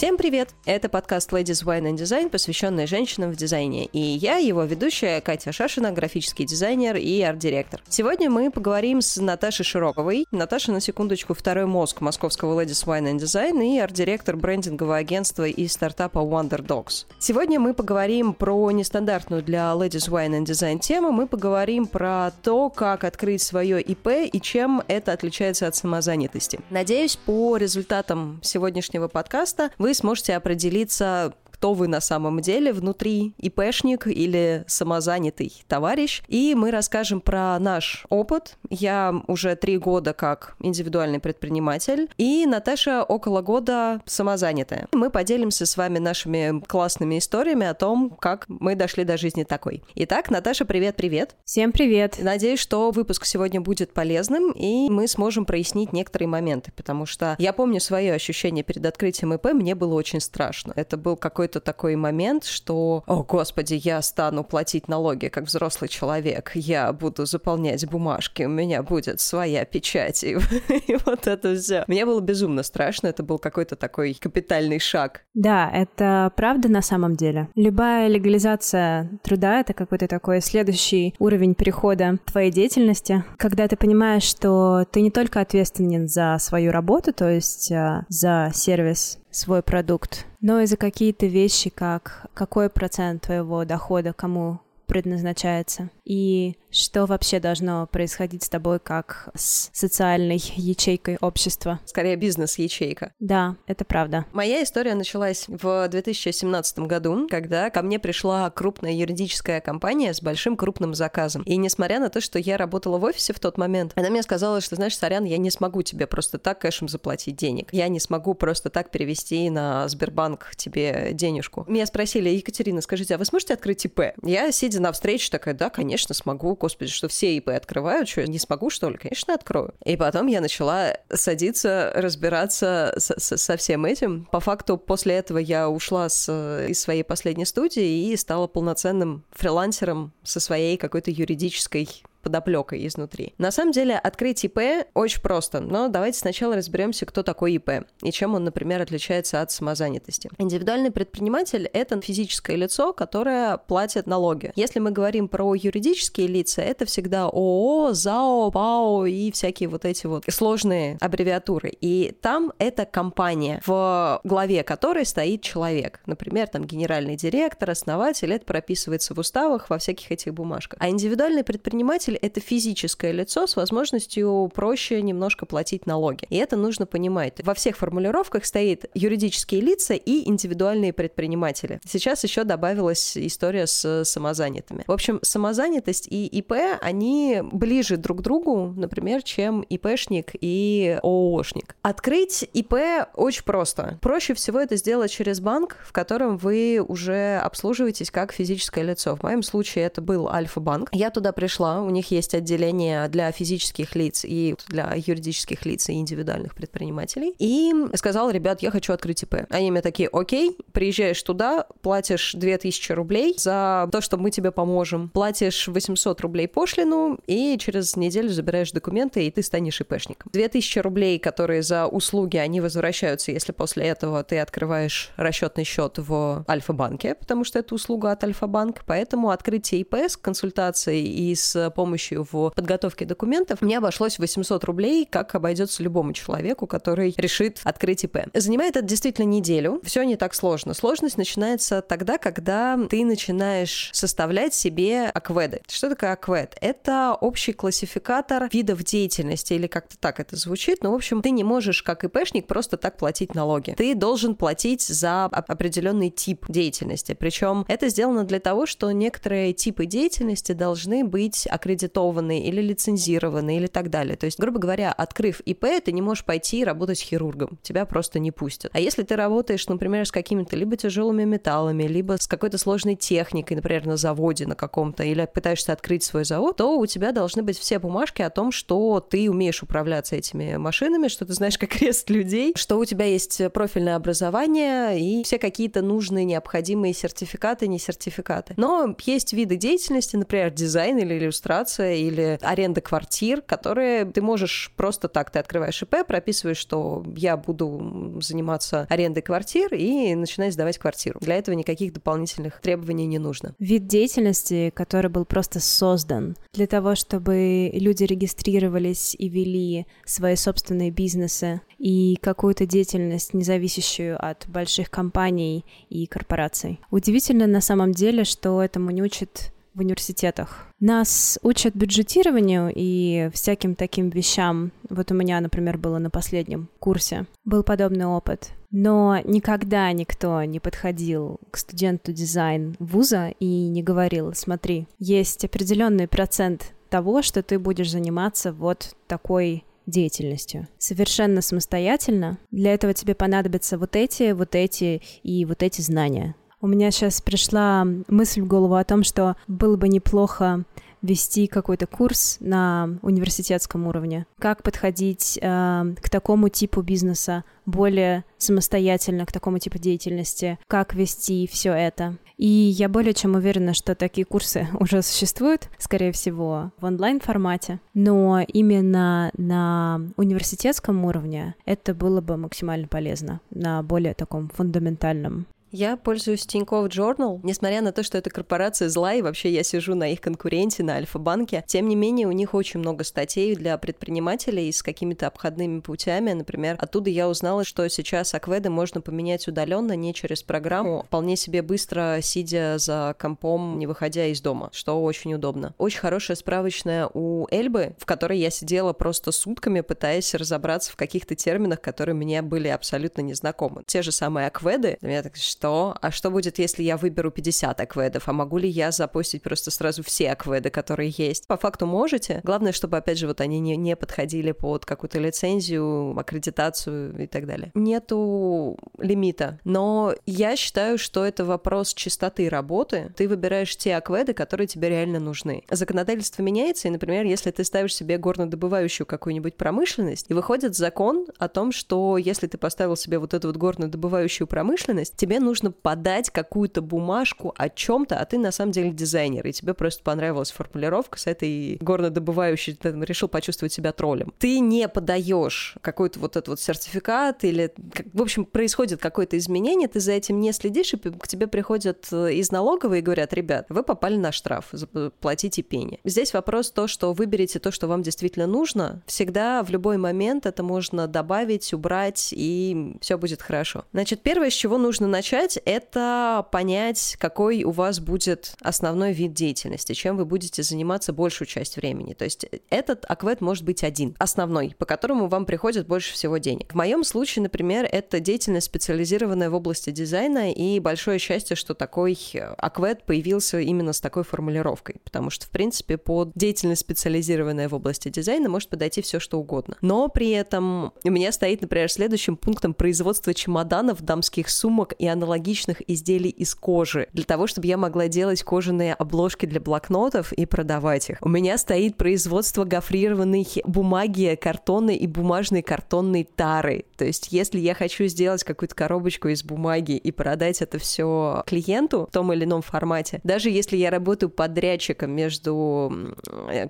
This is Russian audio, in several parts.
Всем привет! Это подкаст Ladies Wine and Design, посвященный женщинам в дизайне. И я, его ведущая, Катя Шашина, графический дизайнер и арт-директор. Сегодня мы поговорим с Наташей Широковой. Наташа, на секундочку, второй мозг московского Ladies Wine and Design и арт-директор брендингового агентства и стартапа Wonder Dogs. Сегодня мы поговорим про нестандартную для Ladies Wine and Design тему. Мы поговорим про то, как открыть свое ИП и чем это отличается от самозанятости. Надеюсь, по результатам сегодняшнего подкаста вы сможете определиться, кто вы на самом деле внутри, ИПшник или самозанятый товарищ. И мы расскажем про наш опыт. Я уже три года как индивидуальный предприниматель, и Наташа около года самозанятая. Мы поделимся с вами нашими классными историями о том, как мы дошли до жизни такой. Итак, Наташа, привет-привет. Всем привет. Надеюсь, что выпуск сегодня будет полезным, и мы сможем прояснить некоторые моменты, потому что я помню свое ощущение перед открытием ИП, мне было очень страшно. Это был какой-то какой-то такой момент, что, о, господи, я стану платить налоги как взрослый человек, я буду заполнять бумажки, у меня будет своя печать, и, и вот это все. Мне было безумно страшно, это был какой-то такой капитальный шаг. Да, это правда на самом деле. Любая легализация труда — это какой-то такой следующий уровень перехода твоей деятельности, когда ты понимаешь, что ты не только ответственен за свою работу, то есть а, за сервис, свой продукт, но и за какие-то вещи, как какой процент твоего дохода кому предназначается и что вообще должно происходить с тобой как с социальной ячейкой общества. Скорее, бизнес-ячейка. Да, это правда. Моя история началась в 2017 году, когда ко мне пришла крупная юридическая компания с большим крупным заказом. И несмотря на то, что я работала в офисе в тот момент, она мне сказала, что, знаешь, сорян, я не смогу тебе просто так кэшем заплатить денег. Я не смогу просто так перевести на Сбербанк тебе денежку. Меня спросили, Екатерина, скажите, а вы сможете открыть ИП? Я, сидя на встрече, такая, да, конечно, смогу господи, что все ИП открывают, что, не смогу, что ли? Конечно, открою. И потом я начала садиться, разбираться со, со всем этим. По факту, после этого я ушла с, из своей последней студии и стала полноценным фрилансером со своей какой-то юридической подоплекой изнутри. На самом деле, открыть ИП очень просто, но давайте сначала разберемся, кто такой ИП и чем он, например, отличается от самозанятости. Индивидуальный предприниматель — это физическое лицо, которое платит налоги. Если мы говорим про юридические лица, это всегда ООО, ЗАО, ПАО и всякие вот эти вот сложные аббревиатуры. И там это компания, в главе которой стоит человек. Например, там генеральный директор, основатель, это прописывается в уставах, во всяких этих бумажках. А индивидуальный предприниматель предприниматель — это физическое лицо с возможностью проще немножко платить налоги. И это нужно понимать. Во всех формулировках стоит юридические лица и индивидуальные предприниматели. Сейчас еще добавилась история с самозанятыми. В общем, самозанятость и ИП, они ближе друг к другу, например, чем ИПшник и ООшник. Открыть ИП очень просто. Проще всего это сделать через банк, в котором вы уже обслуживаетесь как физическое лицо. В моем случае это был Альфа-банк. Я туда пришла, у них них есть отделение для физических лиц и для юридических лиц и индивидуальных предпринимателей. И сказал, ребят, я хочу открыть ИП. Они мне такие, окей, приезжаешь туда, платишь 2000 рублей за то, что мы тебе поможем, платишь 800 рублей пошлину, и через неделю забираешь документы, и ты станешь ИПшником. 2000 рублей, которые за услуги, они возвращаются, если после этого ты открываешь расчетный счет в Альфа-банке, потому что это услуга от Альфа-банк. Поэтому открытие ИП с консультацией и с помощью помощью в подготовке документов, мне обошлось 800 рублей, как обойдется любому человеку, который решит открыть ИП. Занимает это действительно неделю. Все не так сложно. Сложность начинается тогда, когда ты начинаешь составлять себе акведы. Что такое аквед? Это общий классификатор видов деятельности, или как-то так это звучит. Но, в общем, ты не можешь, как ИПшник, просто так платить налоги. Ты должен платить за определенный тип деятельности. Причем это сделано для того, что некоторые типы деятельности должны быть аккредитованы аккредитованный или лицензированный или так далее. То есть, грубо говоря, открыв ИП, ты не можешь пойти работать хирургом, тебя просто не пустят. А если ты работаешь, например, с какими-то либо тяжелыми металлами, либо с какой-то сложной техникой, например, на заводе на каком-то, или пытаешься открыть свой завод, то у тебя должны быть все бумажки о том, что ты умеешь управляться этими машинами, что ты знаешь, как резать людей, что у тебя есть профильное образование и все какие-то нужные, необходимые сертификаты, не сертификаты. Но есть виды деятельности, например, дизайн или иллюстрация, корпорация или аренда квартир, которые ты можешь просто так, ты открываешь ИП, прописываешь, что я буду заниматься арендой квартир и начинаешь сдавать квартиру. Для этого никаких дополнительных требований не нужно. Вид деятельности, который был просто создан для того, чтобы люди регистрировались и вели свои собственные бизнесы и какую-то деятельность, не зависящую от больших компаний и корпораций. Удивительно на самом деле, что этому не учат в университетах. Нас учат бюджетированию и всяким таким вещам. Вот у меня, например, было на последнем курсе. Был подобный опыт. Но никогда никто не подходил к студенту дизайн вуза и не говорил, смотри, есть определенный процент того, что ты будешь заниматься вот такой деятельностью. Совершенно самостоятельно. Для этого тебе понадобятся вот эти, вот эти и вот эти знания. У меня сейчас пришла мысль в голову о том, что было бы неплохо вести какой-то курс на университетском уровне. Как подходить э, к такому типу бизнеса более самостоятельно, к такому типу деятельности, как вести все это. И я более чем уверена, что такие курсы уже существуют, скорее всего, в онлайн-формате, но именно на университетском уровне это было бы максимально полезно на более таком фундаментальном я пользуюсь Тинькофф Journal, несмотря на то, что эта корпорация зла, и вообще я сижу на их конкуренте, на Альфа-банке. Тем не менее, у них очень много статей для предпринимателей с какими-то обходными путями. Например, оттуда я узнала, что сейчас акведы можно поменять удаленно, не через программу, вполне себе быстро, сидя за компом, не выходя из дома, что очень удобно. Очень хорошая справочная у Эльбы, в которой я сидела просто сутками, пытаясь разобраться в каких-то терминах, которые мне были абсолютно незнакомы. Те же самые акведы, для меня так? А что будет, если я выберу 50 акведов? А могу ли я запустить просто сразу все акведы, которые есть? По факту можете. Главное, чтобы, опять же, вот они не, не подходили под какую-то лицензию, аккредитацию и так далее. Нету лимита. Но я считаю, что это вопрос чистоты работы. Ты выбираешь те акведы, которые тебе реально нужны. Законодательство меняется, и, например, если ты ставишь себе горнодобывающую какую-нибудь промышленность, и выходит закон о том, что если ты поставил себе вот эту вот горнодобывающую промышленность, тебе нужно нужно подать какую-то бумажку о чем-то, а ты на самом деле дизайнер, и тебе просто понравилась формулировка с этой горнодобывающей, ты решил почувствовать себя троллем. Ты не подаешь какой-то вот этот вот сертификат или, в общем, происходит какое-то изменение, ты за этим не следишь, и к тебе приходят э, из налоговой и говорят, ребят, вы попали на штраф, платите пени. Здесь вопрос то, что выберите то, что вам действительно нужно, всегда в любой момент это можно добавить, убрать, и все будет хорошо. Значит, первое, с чего нужно начать, начать, это понять, какой у вас будет основной вид деятельности, чем вы будете заниматься большую часть времени. То есть этот аквет может быть один, основной, по которому вам приходит больше всего денег. В моем случае, например, это деятельность, специализированная в области дизайна, и большое счастье, что такой аквет появился именно с такой формулировкой, потому что, в принципе, под деятельность, специализированная в области дизайна, может подойти все что угодно. Но при этом у меня стоит, например, следующим пунктом производство чемоданов, дамских сумок и аналогичных аналогичных изделий из кожи, для того, чтобы я могла делать кожаные обложки для блокнотов и продавать их. У меня стоит производство гофрированной бумаги, картонной и бумажной картонной тары. То есть, если я хочу сделать какую-то коробочку из бумаги и продать это все клиенту в том или ином формате, даже если я работаю подрядчиком между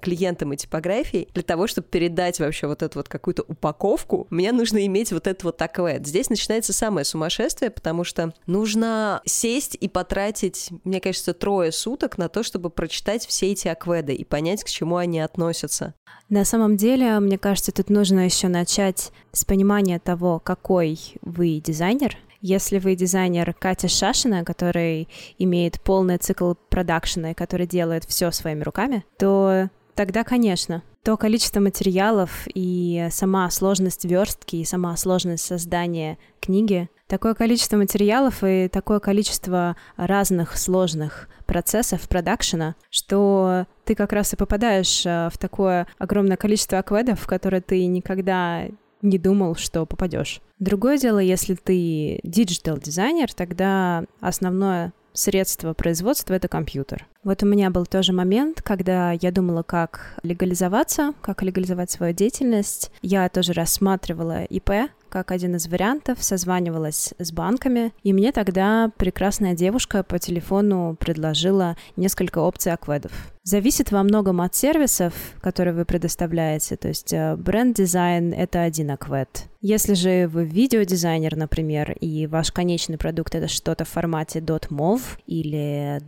клиентом и типографией, для того, чтобы передать вообще вот эту вот какую-то упаковку, мне нужно иметь вот это вот аквет. Здесь начинается самое сумасшествие, потому что Нужно сесть и потратить, мне кажется, трое суток на то, чтобы прочитать все эти акведы и понять, к чему они относятся. На самом деле, мне кажется, тут нужно еще начать с понимания того, какой вы дизайнер, если вы дизайнер Катя Шашина, который имеет полный цикл продакшена и который делает все своими руками, то тогда, конечно, то количество материалов и сама сложность верстки, и сама сложность создания книги такое количество материалов и такое количество разных сложных процессов продакшена, что ты как раз и попадаешь э, в такое огромное количество ОКВЭДов, в которые ты никогда не думал, что попадешь. Другое дело, если ты digital -дизайнер, тогда основное средство производства — это компьютер. Вот у меня был тоже момент, когда я думала, как легализоваться, как легализовать свою деятельность. Я тоже рассматривала ИП, как один из вариантов, созванивалась с банками, и мне тогда прекрасная девушка по телефону предложила несколько опций акведов. Зависит во многом от сервисов, которые вы предоставляете. То есть э, бренд-дизайн — это один аквед. Если же вы видеодизайнер, например, и ваш конечный продукт — это что-то в формате .mov или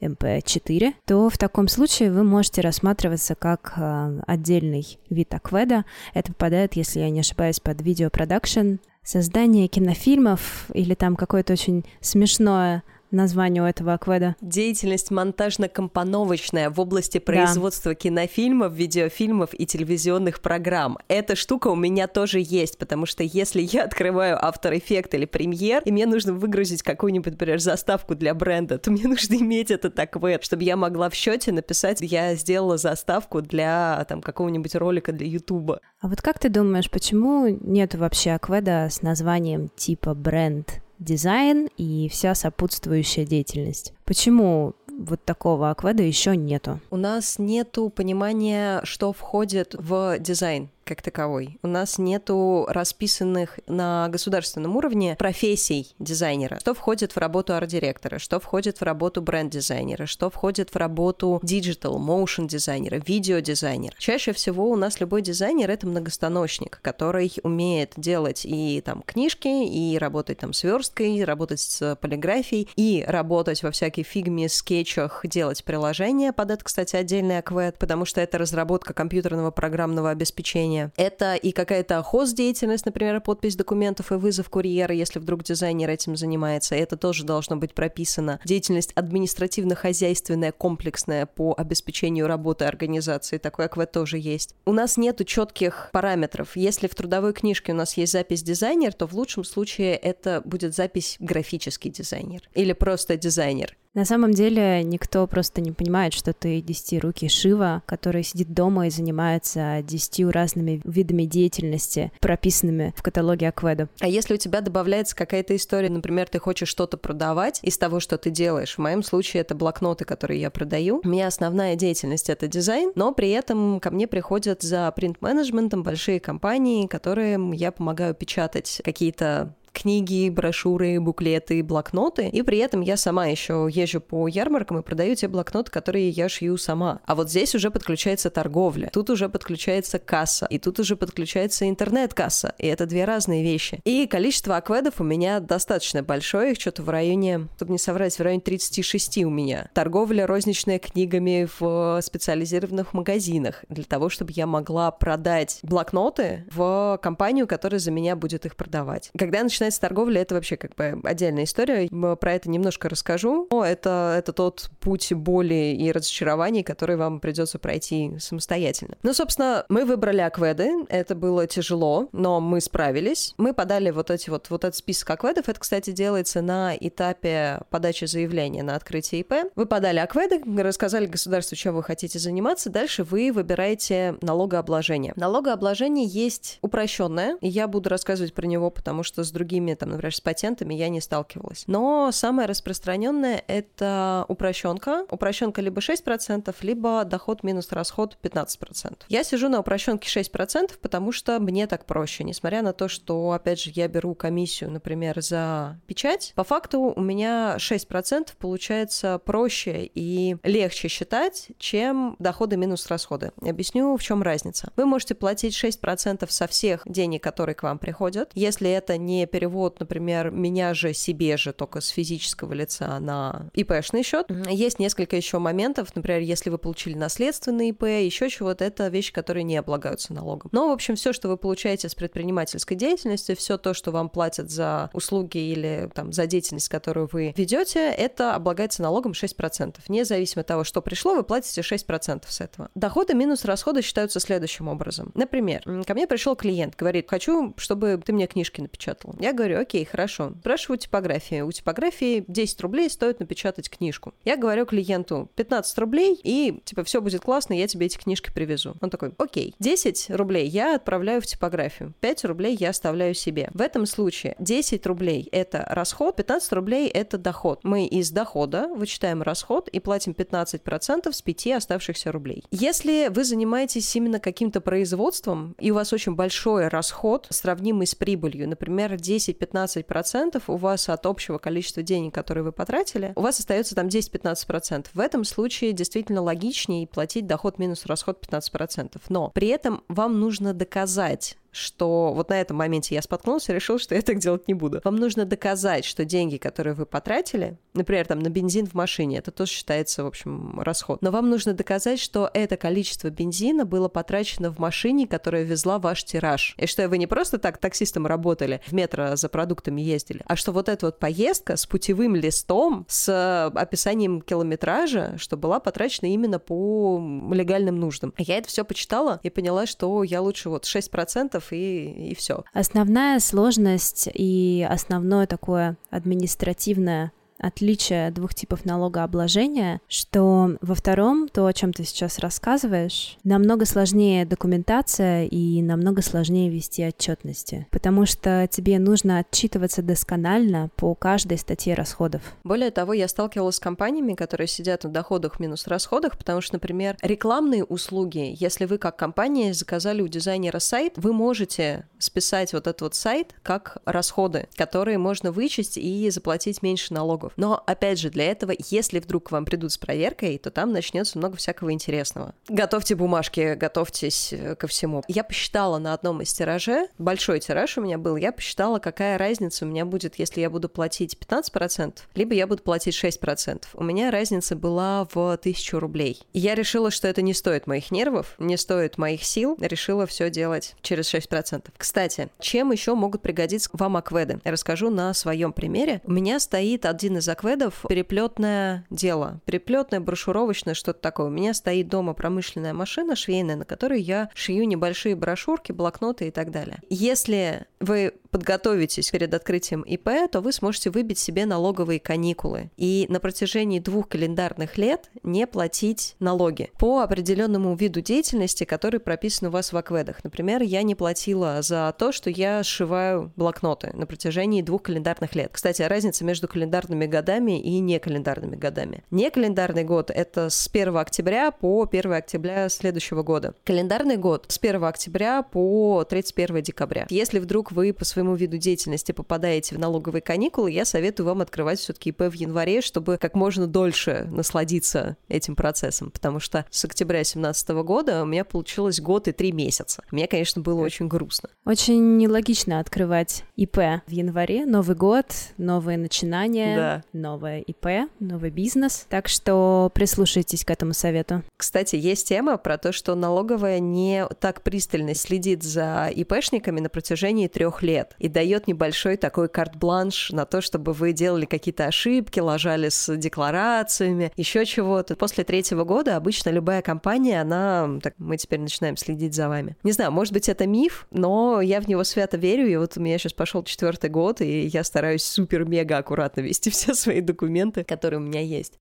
.mp4, то в таком случае вы можете рассматриваться как э, отдельный вид акведа. Это попадает, если я не ошибаюсь, под видеопродакшн, создание кинофильмов или там какое-то очень смешное название у этого акведа? Деятельность монтажно-компоновочная в области производства да. кинофильмов, видеофильмов и телевизионных программ. Эта штука у меня тоже есть, потому что если я открываю After Effects или Premiere, и мне нужно выгрузить какую-нибудь, например, заставку для бренда, то мне нужно иметь этот аквед, чтобы я могла в счете написать, я сделала заставку для там какого-нибудь ролика для Ютуба. А вот как ты думаешь, почему нет вообще акведа с названием типа бренд? Дизайн и вся сопутствующая деятельность. Почему вот такого акведа еще нету? У нас нету понимания, что входит в дизайн как таковой. У нас нету расписанных на государственном уровне профессий дизайнера. Что входит в работу арт-директора, что входит в работу бренд-дизайнера, что входит в работу digital, motion дизайнера, видеодизайнера. Чаще всего у нас любой дизайнер — это многостаночник, который умеет делать и там книжки, и работать там с версткой, работать с полиграфией, и работать во всякой фигме, скетчах, делать приложения. Под это, кстати, отдельный аквед, потому что это разработка компьютерного программного обеспечения. Это и какая-то хост-деятельность, например, подпись документов и вызов курьера, если вдруг дизайнер этим занимается. Это тоже должно быть прописано. Деятельность административно-хозяйственная, комплексная по обеспечению работы организации. Такой аквет тоже есть. У нас нету четких параметров. Если в трудовой книжке у нас есть запись дизайнер, то в лучшем случае это будет запись графический дизайнер или просто дизайнер. На самом деле никто просто не понимает, что ты десятирукий Шива, который сидит дома и занимается десятью разными видами деятельности, прописанными в каталоге Акведа. А если у тебя добавляется какая-то история, например, ты хочешь что-то продавать из того, что ты делаешь, в моем случае это блокноты, которые я продаю. У меня основная деятельность — это дизайн, но при этом ко мне приходят за принт-менеджментом большие компании, которым я помогаю печатать какие-то книги, брошюры, буклеты, блокноты. И при этом я сама еще езжу по ярмаркам и продаю те блокноты, которые я шью сама. А вот здесь уже подключается торговля, тут уже подключается касса, и тут уже подключается интернет-касса. И это две разные вещи. И количество акведов у меня достаточно большое, их что-то в районе, чтобы не соврать, в районе 36 у меня. Торговля розничная книгами в специализированных магазинах для того, чтобы я могла продать блокноты в компанию, которая за меня будет их продавать. Когда я начинаю начинается торговля, это вообще как бы отдельная история. Про это немножко расскажу. Но это, это тот путь боли и разочарований, который вам придется пройти самостоятельно. Ну, собственно, мы выбрали акведы. Это было тяжело, но мы справились. Мы подали вот эти вот, вот этот список акведов. Это, кстати, делается на этапе подачи заявления на открытие ИП. Вы подали акведы, рассказали государству, чем вы хотите заниматься. Дальше вы выбираете налогообложение. Налогообложение есть упрощенное, и я буду рассказывать про него, потому что с другими другими, там, например, с патентами я не сталкивалась. Но самое распространенное это упрощенка. Упрощенка либо 6%, либо доход минус расход 15%. Я сижу на упрощенке 6%, потому что мне так проще, несмотря на то, что, опять же, я беру комиссию, например, за печать. По факту у меня 6% получается проще и легче считать, чем доходы минус расходы. Объясню, в чем разница. Вы можете платить 6% со всех денег, которые к вам приходят, если это не перевод, например, меня же себе же только с физического лица на ИПшный счет. Есть несколько еще моментов, например, если вы получили наследственный ИП, еще чего-то, это вещи, которые не облагаются налогом. Но, в общем, все, что вы получаете с предпринимательской деятельности, все то, что вам платят за услуги или там за деятельность, которую вы ведете, это облагается налогом 6%. Независимо от того, что пришло, вы платите 6% с этого. Доходы минус расходы считаются следующим образом. Например, ко мне пришел клиент, говорит, хочу, чтобы ты мне книжки напечатал. Я Я говорю, окей, хорошо. Спрашиваю типографии. У типографии 10 рублей стоит напечатать книжку. Я говорю клиенту 15 рублей, и типа все будет классно, я тебе эти книжки привезу. Он такой, окей. 10 рублей я отправляю в типографию, 5 рублей я оставляю себе. В этом случае 10 рублей это расход, 15 рублей это доход. Мы из дохода вычитаем расход и платим 15% с 5 оставшихся рублей. Если вы занимаетесь именно каким-то производством, и у вас очень большой расход, сравнимый с прибылью, например, 10-15% у вас от общего количества денег, которые вы потратили, у вас остается там 10-15%. В этом случае действительно логичнее платить доход минус расход 15%. Но при этом вам нужно доказать, что вот на этом моменте я споткнулся и решил, что я так делать не буду. Вам нужно доказать, что деньги, которые вы потратили, например, там на бензин в машине, это тоже считается, в общем, расход. Но вам нужно доказать, что это количество бензина было потрачено в машине, которая везла ваш тираж. И что вы не просто так таксистом работали, в метро за продуктами ездили, а что вот эта вот поездка с путевым листом, с описанием километража, что была потрачена именно по легальным нуждам. Я это все почитала и поняла, что я лучше вот 6% и, и все. Основная сложность и основное такое административное отличие двух типов налогообложения, что во втором, то, о чем ты сейчас рассказываешь, намного сложнее документация и намного сложнее вести отчетности, потому что тебе нужно отчитываться досконально по каждой статье расходов. Более того, я сталкивалась с компаниями, которые сидят на доходах минус расходах, потому что, например, рекламные услуги, если вы как компания заказали у дизайнера сайт, вы можете списать вот этот вот сайт как расходы, которые можно вычесть и заплатить меньше налогов налогов. Но, опять же, для этого, если вдруг к вам придут с проверкой, то там начнется много всякого интересного. Готовьте бумажки, готовьтесь э, ко всему. Я посчитала на одном из тиражей, большой тираж у меня был, я посчитала, какая разница у меня будет, если я буду платить 15%, либо я буду платить 6%. У меня разница была в 1000 рублей. И я решила, что это не стоит моих нервов, не стоит моих сил, решила все делать через 6%. Кстати, чем еще могут пригодиться вам акведы? Я расскажу на своем примере. У меня стоит один из акведов переплетное дело. Переплетное, брошюровочное, что-то такое. У меня стоит дома промышленная машина швейная, на которой я шью небольшие брошюрки, блокноты и так далее. Если вы подготовитесь перед открытием ИП, то вы сможете выбить себе налоговые каникулы и на протяжении двух календарных лет не платить налоги по определенному виду деятельности, который прописан у вас в акведах. Например, я не платила за то, что я сшиваю блокноты на протяжении двух календарных лет. Кстати, разница между календарными годами и не календарными годами. Не календарный год — это с 1 октября по 1 октября следующего года. Календарный год — с 1 октября по 31 декабря. Если вдруг вы по своему виду деятельности попадаете в налоговые каникулы, я советую вам открывать все-таки ИП в январе, чтобы как можно дольше насладиться этим процессом, потому что с октября 2017 года у меня получилось год и три месяца. Мне, конечно, было очень грустно. Очень нелогично открывать ИП в январе, Новый год, новые начинания, да. Новое ИП, новый бизнес. Так что прислушайтесь к этому совету. Кстати, есть тема про то, что налоговая не так пристально следит за ИПшниками на протяжении трех лет и дает небольшой такой карт-бланш на то, чтобы вы делали какие-то ошибки, ложали с декларациями, еще чего-то. После третьего года обычно любая компания, она... Так, мы теперь начинаем следить за вами. Не знаю, может быть, это миф, но я в него свято верю, и вот у меня сейчас пошел четвертый год, и я стараюсь супер-мега аккуратно вести все свои документы, которые у меня есть.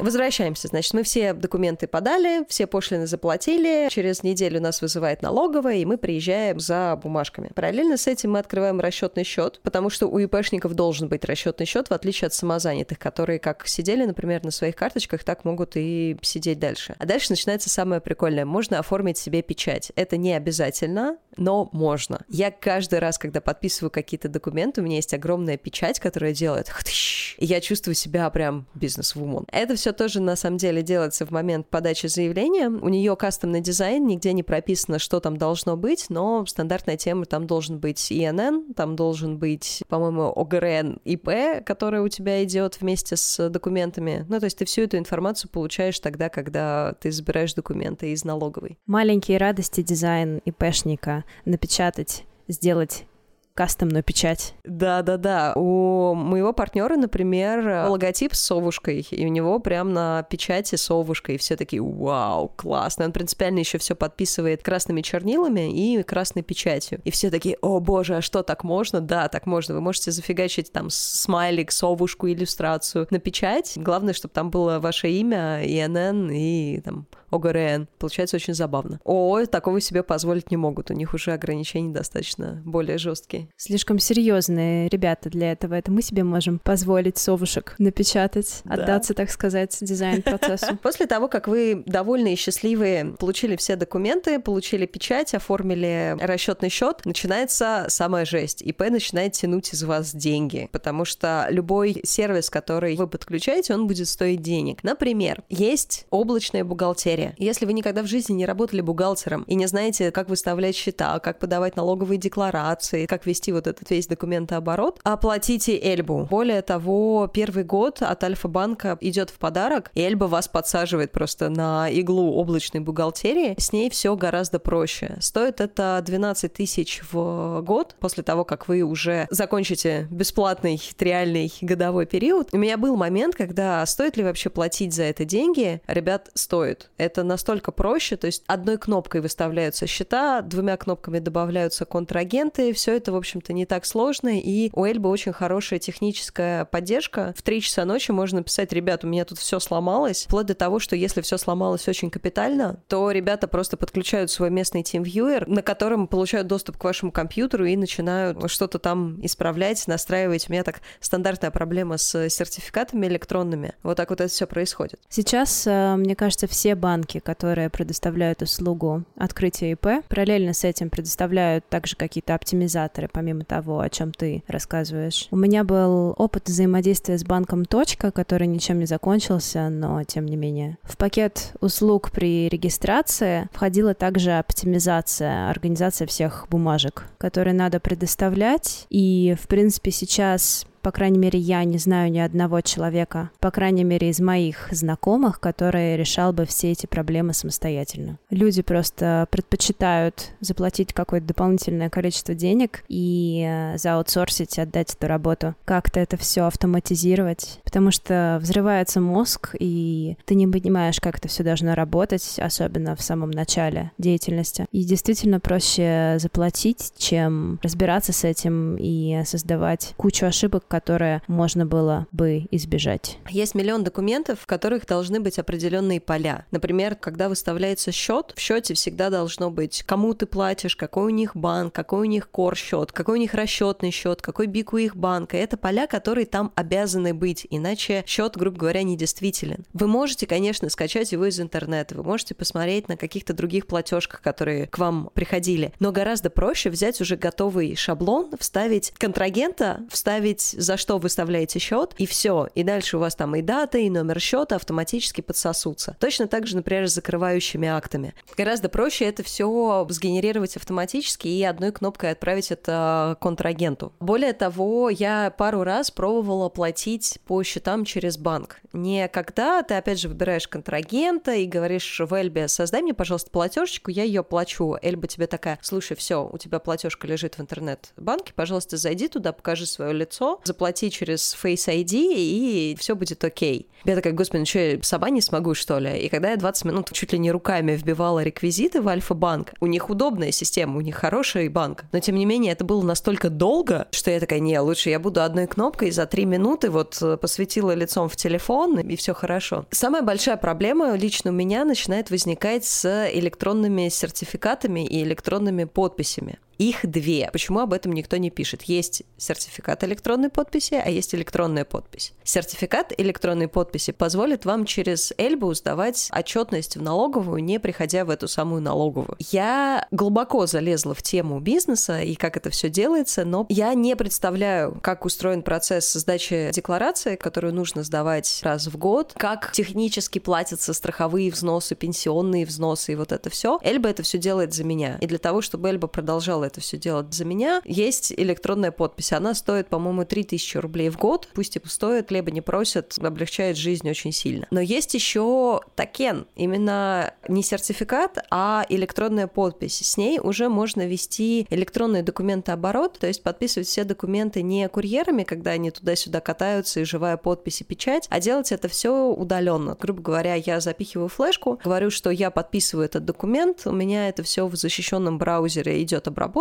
Возвращаемся. Значит, мы все документы подали, все пошлины заплатили. Через неделю нас вызывает налоговая, и мы приезжаем за бумажками. Параллельно с этим мы открываем расчетный счет, потому что у ИПшников должен быть расчетный счет, в отличие от самозанятых, которые как сидели, например, на своих карточках, так могут и сидеть дальше. А дальше начинается самое прикольное. Можно оформить себе печать. Это не обязательно, но можно. Я каждый раз, когда подписываю какие-то документы, у меня есть огромная печать, которая делает и я чувствую себя прям бизнес-вумен. Это все тоже на самом деле делается в момент подачи заявления. У нее кастомный дизайн, нигде не прописано, что там должно быть, но стандартная тема там должен быть ИНН, там должен быть, по-моему, ОГРН ИП, который у тебя идет вместе с документами. Ну, то есть ты всю эту информацию получаешь тогда, когда ты забираешь документы из налоговой. Маленькие радости дизайн ИПшника напечатать, сделать кастомную печать. Да-да-да. У моего партнера, например, логотип с совушкой, и у него прям на печати совушка, и все такие, вау, классно. Он принципиально еще все подписывает красными чернилами и красной печатью. И все такие, о боже, а что, так можно? Да, так можно. Вы можете зафигачить там смайлик, совушку, иллюстрацию на печать. Главное, чтобы там было ваше имя, ИНН и там ОГРН. Получается очень забавно. ООО такого себе позволить не могут. У них уже ограничения достаточно более жесткие. Слишком серьезные ребята для этого. Это мы себе можем позволить совушек напечатать, да. отдаться, так сказать, дизайн-процессу. После того, как вы довольны и счастливые, получили все документы, получили печать, оформили расчетный счет, начинается самая жесть. ИП начинает тянуть из вас деньги, потому что любой сервис, который вы подключаете, он будет стоить денег. Например, есть облачная бухгалтерия бухгалтерия. Если вы никогда в жизни не работали бухгалтером и не знаете, как выставлять счета, как подавать налоговые декларации, как вести вот этот весь документооборот, оплатите Эльбу. Более того, первый год от Альфа-банка идет в подарок, и Эльба вас подсаживает просто на иглу облачной бухгалтерии. С ней все гораздо проще. Стоит это 12 тысяч в год после того, как вы уже закончите бесплатный реальный годовой период. У меня был момент, когда стоит ли вообще платить за это деньги? Ребят, стоит. Это настолько проще, то есть одной кнопкой выставляются счета, двумя кнопками добавляются контрагенты, все это, в общем-то, не так сложно, и у Эльбы очень хорошая техническая поддержка. В 3 часа ночи можно писать, ребят, у меня тут все сломалось, вплоть до того, что если все сломалось очень капитально, то ребята просто подключают свой местный TeamViewer, на котором получают доступ к вашему компьютеру и начинают что-то там исправлять, настраивать. У меня так стандартная проблема с сертификатами электронными. Вот так вот это все происходит. Сейчас, э, мне кажется, все банки банки, которые предоставляют услугу открытия ИП, параллельно с этим предоставляют также какие-то оптимизаторы, помимо того, о чем ты рассказываешь. У меня был опыт взаимодействия с банком «Точка», который ничем не закончился, но тем не менее. В пакет услуг при регистрации входила также оптимизация, организация всех бумажек, которые надо предоставлять. И, в принципе, сейчас по крайней мере, я не знаю ни одного человека, по крайней мере, из моих знакомых, который решал бы все эти проблемы самостоятельно. Люди просто предпочитают заплатить какое-то дополнительное количество денег и э, зааутсорсить, отдать эту работу. Как-то это все автоматизировать, потому что взрывается мозг, и ты не понимаешь, как это все должно работать, особенно в самом начале деятельности. И действительно проще заплатить, чем разбираться с этим и создавать кучу ошибок, которое можно было бы избежать. Есть миллион документов, в которых должны быть определенные поля. Например, когда выставляется счет, в счете всегда должно быть, кому ты платишь, какой у них банк, какой у них кор счет, какой у них расчетный счет, какой бик у их банка. Это поля, которые там обязаны быть, иначе счет, грубо говоря, недействителен. Вы можете, конечно, скачать его из интернета, вы можете посмотреть на каких-то других платежках, которые к вам приходили, но гораздо проще взять уже готовый шаблон, вставить контрагента, вставить за что выставляете счет, и все. И дальше у вас там и дата, и номер счета автоматически подсосутся. Точно так же, например, с закрывающими актами. Гораздо проще это все сгенерировать автоматически и одной кнопкой отправить это контрагенту. Более того, я пару раз пробовала платить по счетам через банк. Не когда ты, опять же, выбираешь контрагента и говоришь в Эльбе, создай мне, пожалуйста, платежечку, я ее плачу. Эльба тебе такая, слушай, все, у тебя платежка лежит в интернет-банке, пожалуйста, зайди туда, покажи свое лицо, заплати через Face ID, и все будет окей. Я такая, господи, ну что, я сама не смогу, что ли? И когда я 20 минут чуть ли не руками вбивала реквизиты в Альфа-банк, у них удобная система, у них хороший банк, но тем не менее это было настолько долго, что я такая, не, лучше я буду одной кнопкой за 3 минуты вот э, посветила лицом в телефон, и все хорошо. Самая большая проблема лично у меня начинает возникать с электронными сертификатами и электронными подписями. Их две. Почему об этом никто не пишет? Есть сертификат электронной подписи, а есть электронная подпись. Сертификат электронной подписи позволит вам через Эльбу сдавать отчетность в налоговую, не приходя в эту самую налоговую. Я глубоко залезла в тему бизнеса и как это все делается, но я не представляю, как устроен процесс сдачи декларации, которую нужно сдавать раз в год, как технически платятся страховые взносы, пенсионные взносы и вот это все. Эльба это все делает за меня. И для того, чтобы Эльба продолжала это все делать за меня. Есть электронная подпись. Она стоит, по-моему, 3000 рублей в год. Пусть и стоит, хлеба не просят, облегчает жизнь очень сильно. Но есть еще токен. Именно не сертификат, а электронная подпись. С ней уже можно вести электронные документы оборот, то есть подписывать все документы не курьерами, когда они туда-сюда катаются и живая подпись и печать, а делать это все удаленно. Грубо говоря, я запихиваю флешку, говорю, что я подписываю этот документ, у меня это все в защищенном браузере идет обработка,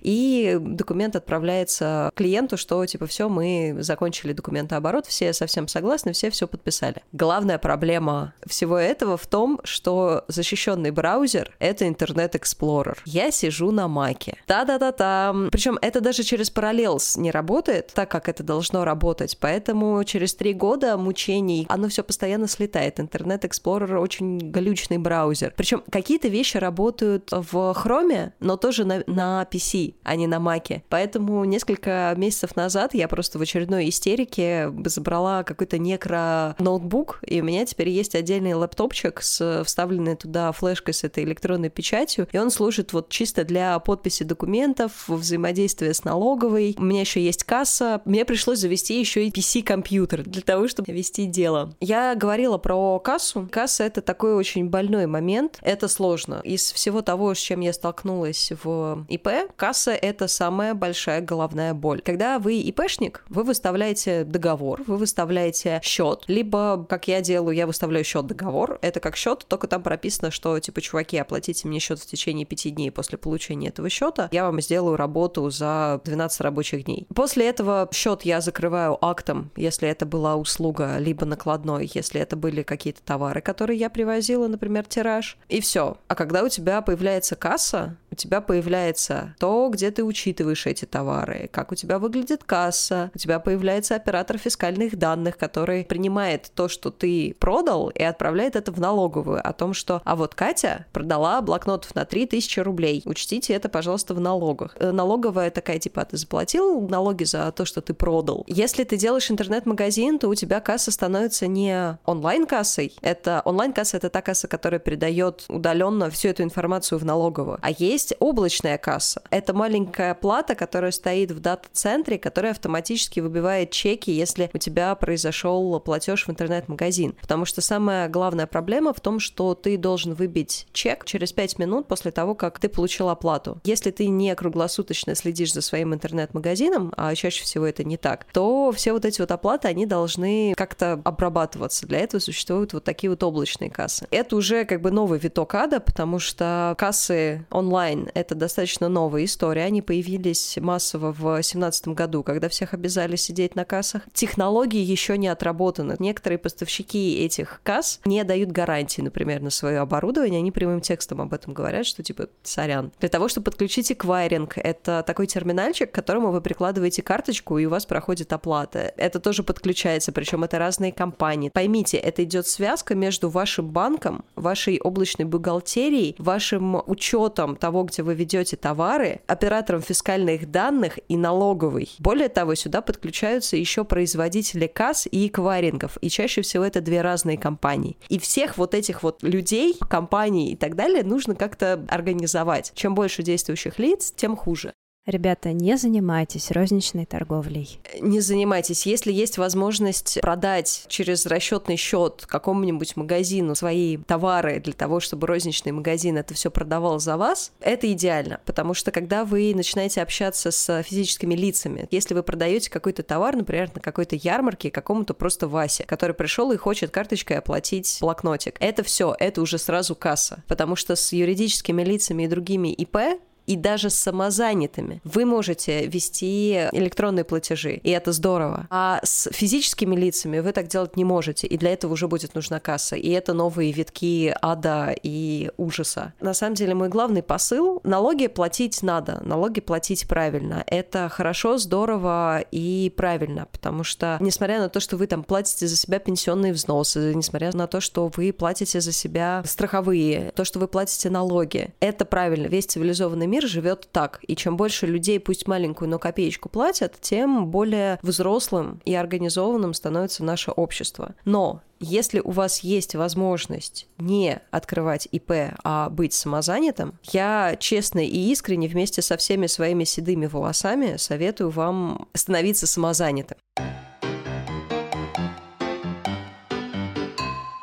и документ отправляется клиенту, что типа все, мы закончили документооборот, все совсем согласны, все все подписали. Главная проблема всего этого в том, что защищенный браузер — это Internet Explorer. Я сижу на Маке. Та-да-да-та. Причем это даже через Parallels не работает, так как это должно работать. Поэтому через три года мучений оно все постоянно слетает. Internet Explorer очень глючный браузер. Причем какие-то вещи работают в Chrome, но тоже на, на PC, а не на Маке. Поэтому несколько месяцев назад я просто в очередной истерике забрала какой-то некро ноутбук, и у меня теперь есть отдельный лэптопчик с вставленной туда флешкой с этой электронной печатью, и он служит вот чисто для подписи документов, взаимодействия с налоговой. У меня еще есть касса. Мне пришлось завести еще и PC-компьютер для того, чтобы вести дело. Я говорила про кассу. Касса — это такой очень больной момент. Это сложно. Из всего того, с чем я столкнулась в ИП, касса — это самая большая головная боль. Когда вы ИПшник, вы выставляете договор, вы выставляете счет, либо, как я делаю, я выставляю счет договор. Это как счет, только там прописано, что, типа, чуваки, оплатите мне счет в течение пяти дней после получения этого счета, я вам сделаю работу за 12 рабочих дней. После этого счет я закрываю актом, если это была услуга, либо накладной, если это были какие-то товары, которые я привозила, например, тираж, и все. А когда у тебя появляется касса, у тебя появляется то, где ты учитываешь эти товары, как у тебя выглядит касса, у тебя появляется оператор фискальных данных, который принимает то, что ты продал, и отправляет это в налоговую о том, что а вот Катя продала блокнотов на 3000 рублей. Учтите это, пожалуйста, в налогах. Э, налоговая такая, типа, «А ты заплатил налоги за то, что ты продал. Если ты делаешь интернет-магазин, то у тебя касса становится не онлайн-кассой. Это онлайн-касса — это та касса, которая передает удаленно всю эту информацию в налоговую. А есть облачная касса. Это маленькая плата, которая стоит в дата-центре, которая автоматически выбивает чеки, если у тебя произошел платеж в интернет-магазин. Потому что самая главная проблема в том, что ты должен выбить чек через 5 минут после того, как ты получил оплату. Если ты не круглосуточно следишь за своим интернет-магазином, а чаще всего это не так, то все вот эти вот оплаты, они должны как-то обрабатываться. Для этого существуют вот такие вот облачные кассы. Это уже как бы новый виток ада, потому что кассы онлайн — это достаточно новая история. Они появились массово в 2017 году, когда всех обязали сидеть на кассах. Технологии еще не отработаны. Некоторые поставщики этих касс не дают гарантии, например, на свое оборудование. Они прямым текстом об этом говорят, что типа, сорян. Для того, чтобы подключить эквайринг, это такой терминальчик, к которому вы прикладываете карточку, и у вас проходит оплата. Это тоже подключается, причем это разные компании. Поймите, это идет связка между вашим банком, вашей облачной бухгалтерией, вашим учетом того, где вы ведете товары, оператором фискальных данных и налоговой. Более того, сюда подключаются еще производители касс и эквайрингов, и чаще всего это две разные компании. И всех вот этих вот людей, компаний и так далее нужно как-то организовать. Чем больше действующих лиц, тем хуже. Ребята, не занимайтесь розничной торговлей. Не занимайтесь. Если есть возможность продать через расчетный счет какому-нибудь магазину свои товары для того, чтобы розничный магазин это все продавал за вас, это идеально. Потому что когда вы начинаете общаться с физическими лицами, если вы продаете какой-то товар, например, на какой-то ярмарке какому-то просто Васе, который пришел и хочет карточкой оплатить блокнотик, это все, это уже сразу касса. Потому что с юридическими лицами и другими ИП и даже с самозанятыми вы можете вести электронные платежи, и это здорово. А с физическими лицами вы так делать не можете, и для этого уже будет нужна касса. И это новые витки ада и ужаса. На самом деле мой главный посыл — налоги платить надо, налоги платить правильно. Это хорошо, здорово и правильно, потому что, несмотря на то, что вы там платите за себя пенсионные взносы, несмотря на то, что вы платите за себя страховые, то, что вы платите налоги, это правильно. Весь цивилизованный мир мир живет так. И чем больше людей, пусть маленькую, но копеечку платят, тем более взрослым и организованным становится наше общество. Но если у вас есть возможность не открывать ИП, а быть самозанятым, я честно и искренне вместе со всеми своими седыми волосами советую вам становиться самозанятым.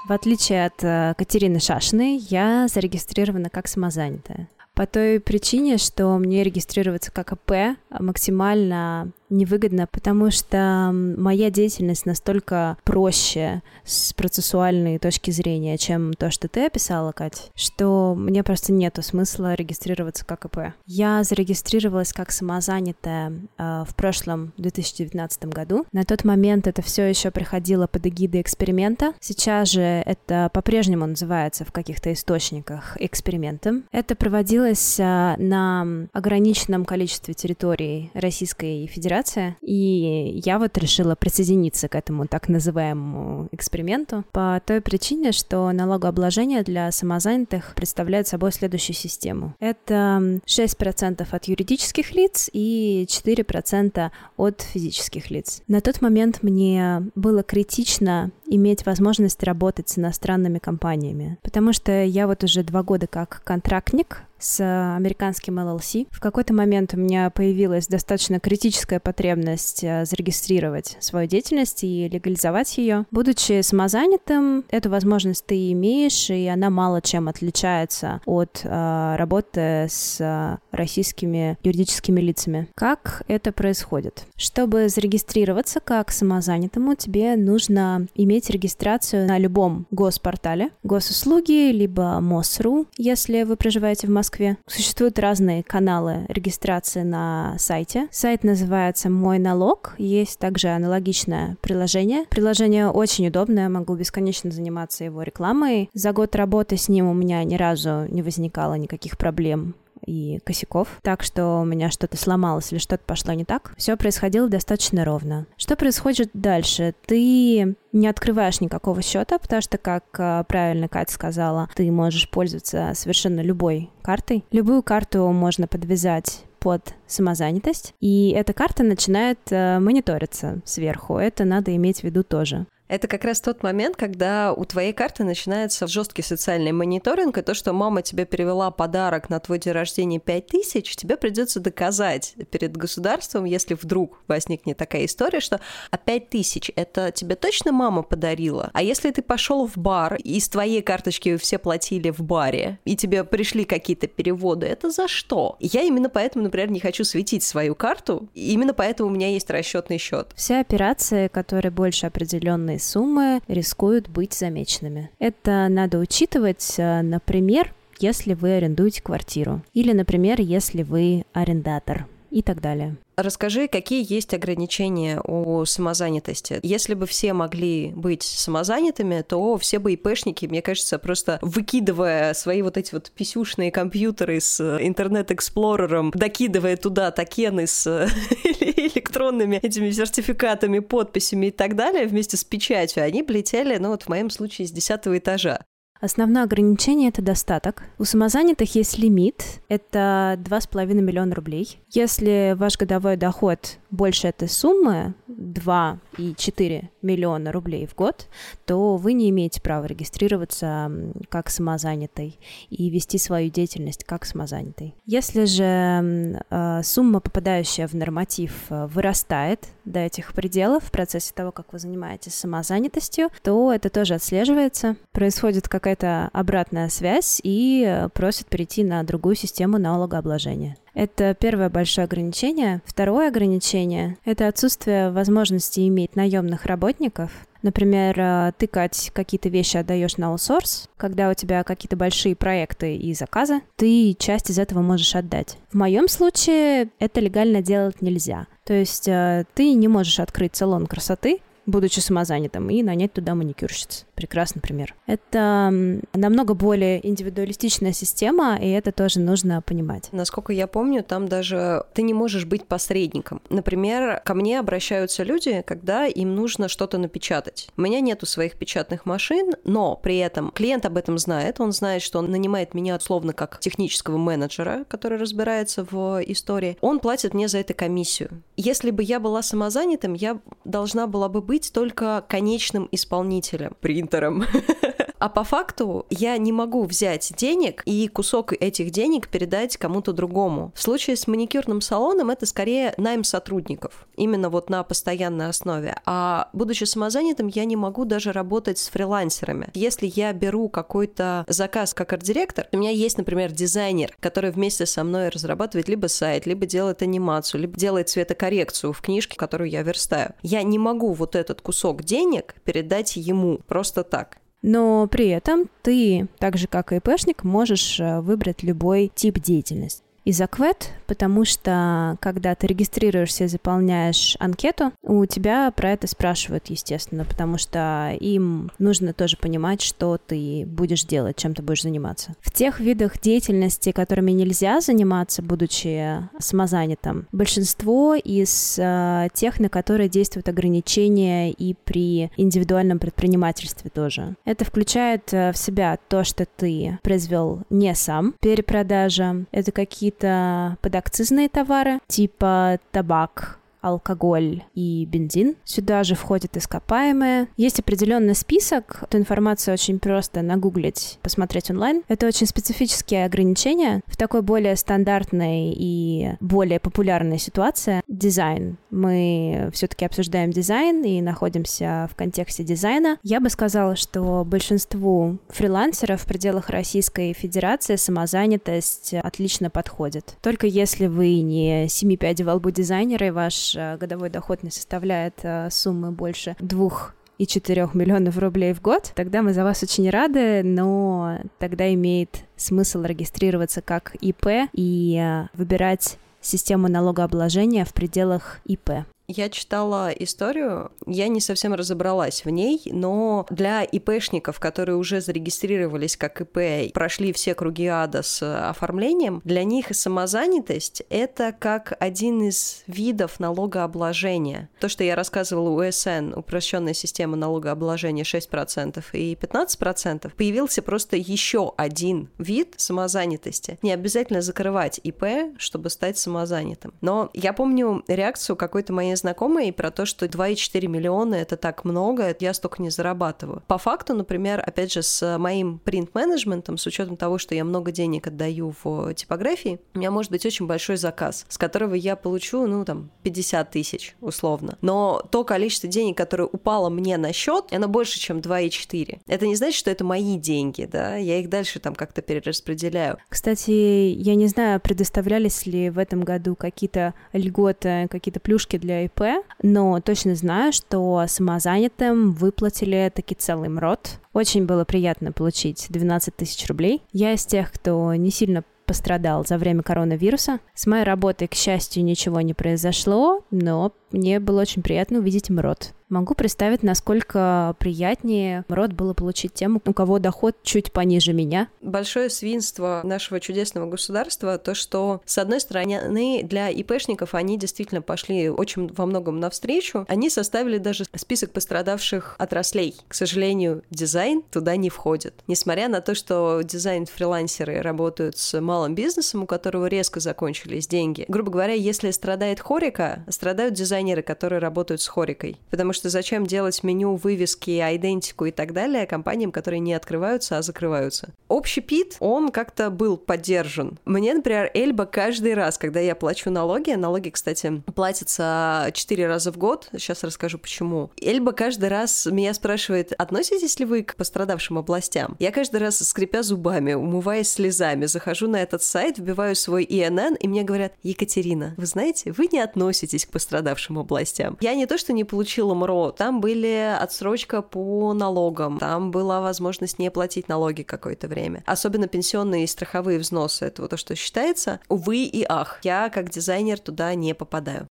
В отличие от э, Катерины Шашиной, я зарегистрирована как самозанятая. По той причине, что мне регистрироваться как АП максимально невыгодно, потому что моя деятельность настолько проще с процессуальной точки зрения, чем то, что ты описала, Кать, что мне просто нету смысла регистрироваться как ИП. Я зарегистрировалась как самозанятая э, в прошлом 2019 году. На тот момент это все еще приходило под эгидой эксперимента. Сейчас же это по-прежнему называется в каких-то источниках экспериментом. Это проводилось э, на ограниченном количестве территорий Российской Федерации Федерация, и я вот решила присоединиться к этому так называемому эксперименту по той причине, что налогообложение для самозанятых представляет собой следующую систему. Это 6% от юридических лиц и 4% от физических лиц. На тот момент мне было критично иметь возможность работать с иностранными компаниями, потому что я вот уже два года как контрактник с американским LLC. В какой-то момент у меня появилась достаточно критическая потребность э, зарегистрировать свою деятельность и легализовать ее. Будучи самозанятым, эту возможность ты имеешь, и она мало чем отличается от э, работы с э, российскими юридическими лицами. Как это происходит? Чтобы зарегистрироваться как самозанятому, тебе нужно иметь регистрацию на любом госпортале, госуслуги, либо МОСРУ, если вы проживаете в Москве, Москве. Существуют разные каналы регистрации на сайте. Сайт называется «Мой налог». Есть также аналогичное приложение. Приложение очень удобное, могу бесконечно заниматься его рекламой. За год работы с ним у меня ни разу не возникало никаких проблем и косяков, так что у меня что-то сломалось или что-то пошло не так. Все происходило достаточно ровно. Что происходит дальше? Ты не открываешь никакого счета, потому что, как э, правильно Катя сказала, ты можешь пользоваться совершенно любой картой. Любую карту можно подвязать под самозанятость, и эта карта начинает э, мониториться сверху. Это надо иметь в виду тоже. Это как раз тот момент, когда у твоей карты начинается жесткий социальный мониторинг, и то, что мама тебе перевела подарок на твой день рождения 5000, тебе придется доказать перед государством, если вдруг возникнет такая история, что а 5000 это тебе точно мама подарила? А если ты пошел в бар, и с твоей карточки все платили в баре, и тебе пришли какие-то переводы, это за что? Я именно поэтому, например, не хочу светить свою карту, именно поэтому у меня есть расчетный счет. Все операции, которые больше определенные огромные суммы рискуют быть замеченными. Это надо учитывать, э, например, если вы арендуете квартиру или, например, если вы арендатор и так далее. Расскажи, какие есть ограничения у самозанятости? Если бы все могли быть самозанятыми, то все бы ИПшники, мне кажется, просто выкидывая свои вот эти вот писюшные компьютеры с интернет-эксплорером, докидывая туда токены с электронными этими сертификатами, подписями и так далее, вместе с печатью, они бы летели, ну вот в моем случае, с десятого этажа. Основное ограничение – это достаток. У самозанятых есть лимит – это 2,5 миллиона рублей. Если ваш годовой доход больше этой суммы, 2,4 миллиона рублей в год, то вы не имеете права регистрироваться как самозанятый и вести свою деятельность как самозанятый. Если же э, сумма, попадающая в норматив, э, вырастает до этих пределов в процессе того, как вы занимаетесь самозанятостью, то это тоже отслеживается. Происходит какая-то обратная связь и э, просят перейти на другую систему налогообложения. Это первое большое ограничение. Второе ограничение — это отсутствие возможности иметь наемных работников. Например, э, ты, Кать, какие-то вещи отдаешь на аутсорс, когда у тебя какие-то большие проекты и заказы, ты часть из этого можешь отдать. В моем случае это легально делать нельзя. То есть э, ты не можешь открыть салон красоты, будучи самозанятым, и нанять туда маникюрщиц. Прекрасный пример. Это намного более индивидуалистичная система, и это тоже нужно понимать. Насколько я помню, там даже ты не можешь быть посредником. Например, ко мне обращаются люди, когда им нужно что-то напечатать. У меня нету своих печатных машин, но при этом клиент об этом знает, он знает, что он нанимает меня условно как технического менеджера, который разбирается в истории. Он платит мне за это комиссию. Если бы я была самозанятым, я должна была бы быть только конечным исполнителем, принтером. А по факту я не могу взять денег и кусок этих денег передать кому-то другому. В случае с маникюрным салоном это скорее найм сотрудников, именно вот на постоянной основе. А будучи самозанятым, я не могу даже работать с фрилансерами. Если я беру какой-то заказ как арт-директор, у меня есть, например, дизайнер, который вместе со мной разрабатывает либо сайт, либо делает анимацию, либо делает цветокоррекцию в книжке, которую я верстаю. Я не могу вот этот кусок денег передать ему просто так. Но при этом ты, так же как и ИПшник, можешь э, выбрать любой тип деятельности из Аквет, потому что когда ты регистрируешься и заполняешь анкету, у тебя про это спрашивают, естественно, потому что им нужно тоже понимать, что ты будешь делать, чем ты будешь заниматься. В тех видах деятельности, которыми нельзя заниматься, будучи самозанятым, большинство из э, тех, на которые действуют ограничения и при индивидуальном предпринимательстве тоже. Это включает э, в себя то, что ты произвел не сам, перепродажа, это какие-то какие-то подакцизные товары, типа табак, алкоголь и бензин. Сюда же входят ископаемые. Есть определенный список. Эту информацию очень просто нагуглить, посмотреть онлайн. Это очень специфические ограничения. В такой более стандартной и более популярной ситуации дизайн. Мы все-таки обсуждаем дизайн и находимся в контексте дизайна. Я бы сказала, что большинству фрилансеров в пределах Российской Федерации самозанятость отлично подходит. Только если вы не семи пядей во лбу дизайнера и ваш годовой доход не составляет э, суммы больше двух и 4 миллионов рублей в год, тогда мы за вас очень рады, но тогда имеет смысл регистрироваться как ИП и э, выбирать систему налогообложения в пределах ИП. Я читала историю, я не совсем разобралась в ней, но для ИПшников, которые уже зарегистрировались как ИП, прошли все круги ада с оформлением, для них самозанятость — это как один из видов налогообложения. То, что я рассказывала УСН, упрощенная система налогообложения 6% и 15%, появился просто еще один вид самозанятости. Не обязательно закрывать ИП, чтобы стать самозанятым. Но я помню реакцию какой-то моей знакомые про то, что 2,4 миллиона — это так много, я столько не зарабатываю. По факту, например, опять же, с моим принт-менеджментом, с учетом того, что я много денег отдаю в типографии, у меня может быть очень большой заказ, с которого я получу, ну, там, 50 тысяч, условно. Но то количество денег, которое упало мне на счет, оно больше, чем 2,4. Это не значит, что это мои деньги, да, я их дальше там как-то перераспределяю. Кстати, я не знаю, предоставлялись ли в этом году какие-то льготы, какие-то плюшки для ИП, но точно знаю, что самозанятым выплатили таки целый МРОД. Очень было приятно получить 12 тысяч рублей. Я из тех, кто не сильно пострадал за время коронавируса. С моей работой, к счастью, ничего не произошло, но мне было очень приятно увидеть МРОД. Могу представить, насколько приятнее МРОД было получить тем, у кого доход чуть пониже меня. Большое свинство нашего чудесного государства то, что, с одной стороны, для ИПшников они действительно пошли очень во многом навстречу. Они составили даже список пострадавших отраслей. К сожалению, дизайн туда не входит. Несмотря на то, что дизайн-фрилансеры работают с малым бизнесом, у которого резко закончились деньги. Грубо говоря, если страдает хорика, страдают дизайн дизайнеры, которые работают с хорикой. Потому что зачем делать меню, вывески, идентику и так далее компаниям, которые не открываются, а закрываются. Общий пит, он как-то был поддержан. Мне, например, Эльба каждый раз, когда я плачу налоги, налоги, кстати, платятся 4 раза в год, сейчас расскажу почему. Эльба каждый раз меня спрашивает, относитесь ли вы к пострадавшим областям? Я каждый раз, скрипя зубами, умываясь слезами, захожу на этот сайт, вбиваю свой ИНН, и мне говорят, Екатерина, вы знаете, вы не относитесь к пострадавшим нашим областям. Я не то, что не получила МРО, там были отсрочка по налогам, там была возможность не платить налоги какое-то время. Особенно пенсионные и страховые взносы, это вот то, что считается. Увы и ах, я как дизайнер туда не попадаю.